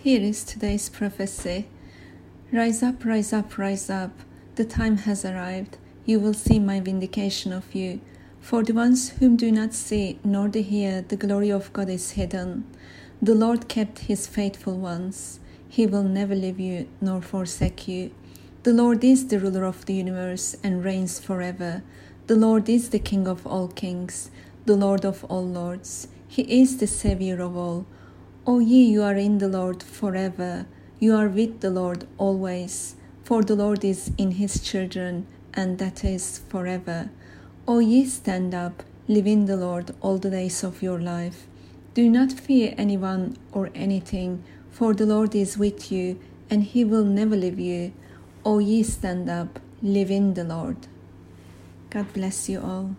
Here is today's prophecy Rise up, rise up, rise up. The time has arrived. You will see my vindication of you. For the ones whom do not see nor do hear, the glory of God is hidden. The Lord kept his faithful ones. He will never leave you nor forsake you. The Lord is the ruler of the universe and reigns forever. The Lord is the King of all kings, the Lord of all lords. He is the Savior of all. O ye, you are in the Lord forever. You are with the Lord always. For the Lord is in his children, and that is forever. O ye, stand up, live in the Lord all the days of your life. Do not fear anyone or anything, for the Lord is with you, and he will never leave you. O ye, stand up, live in the Lord. God bless you all.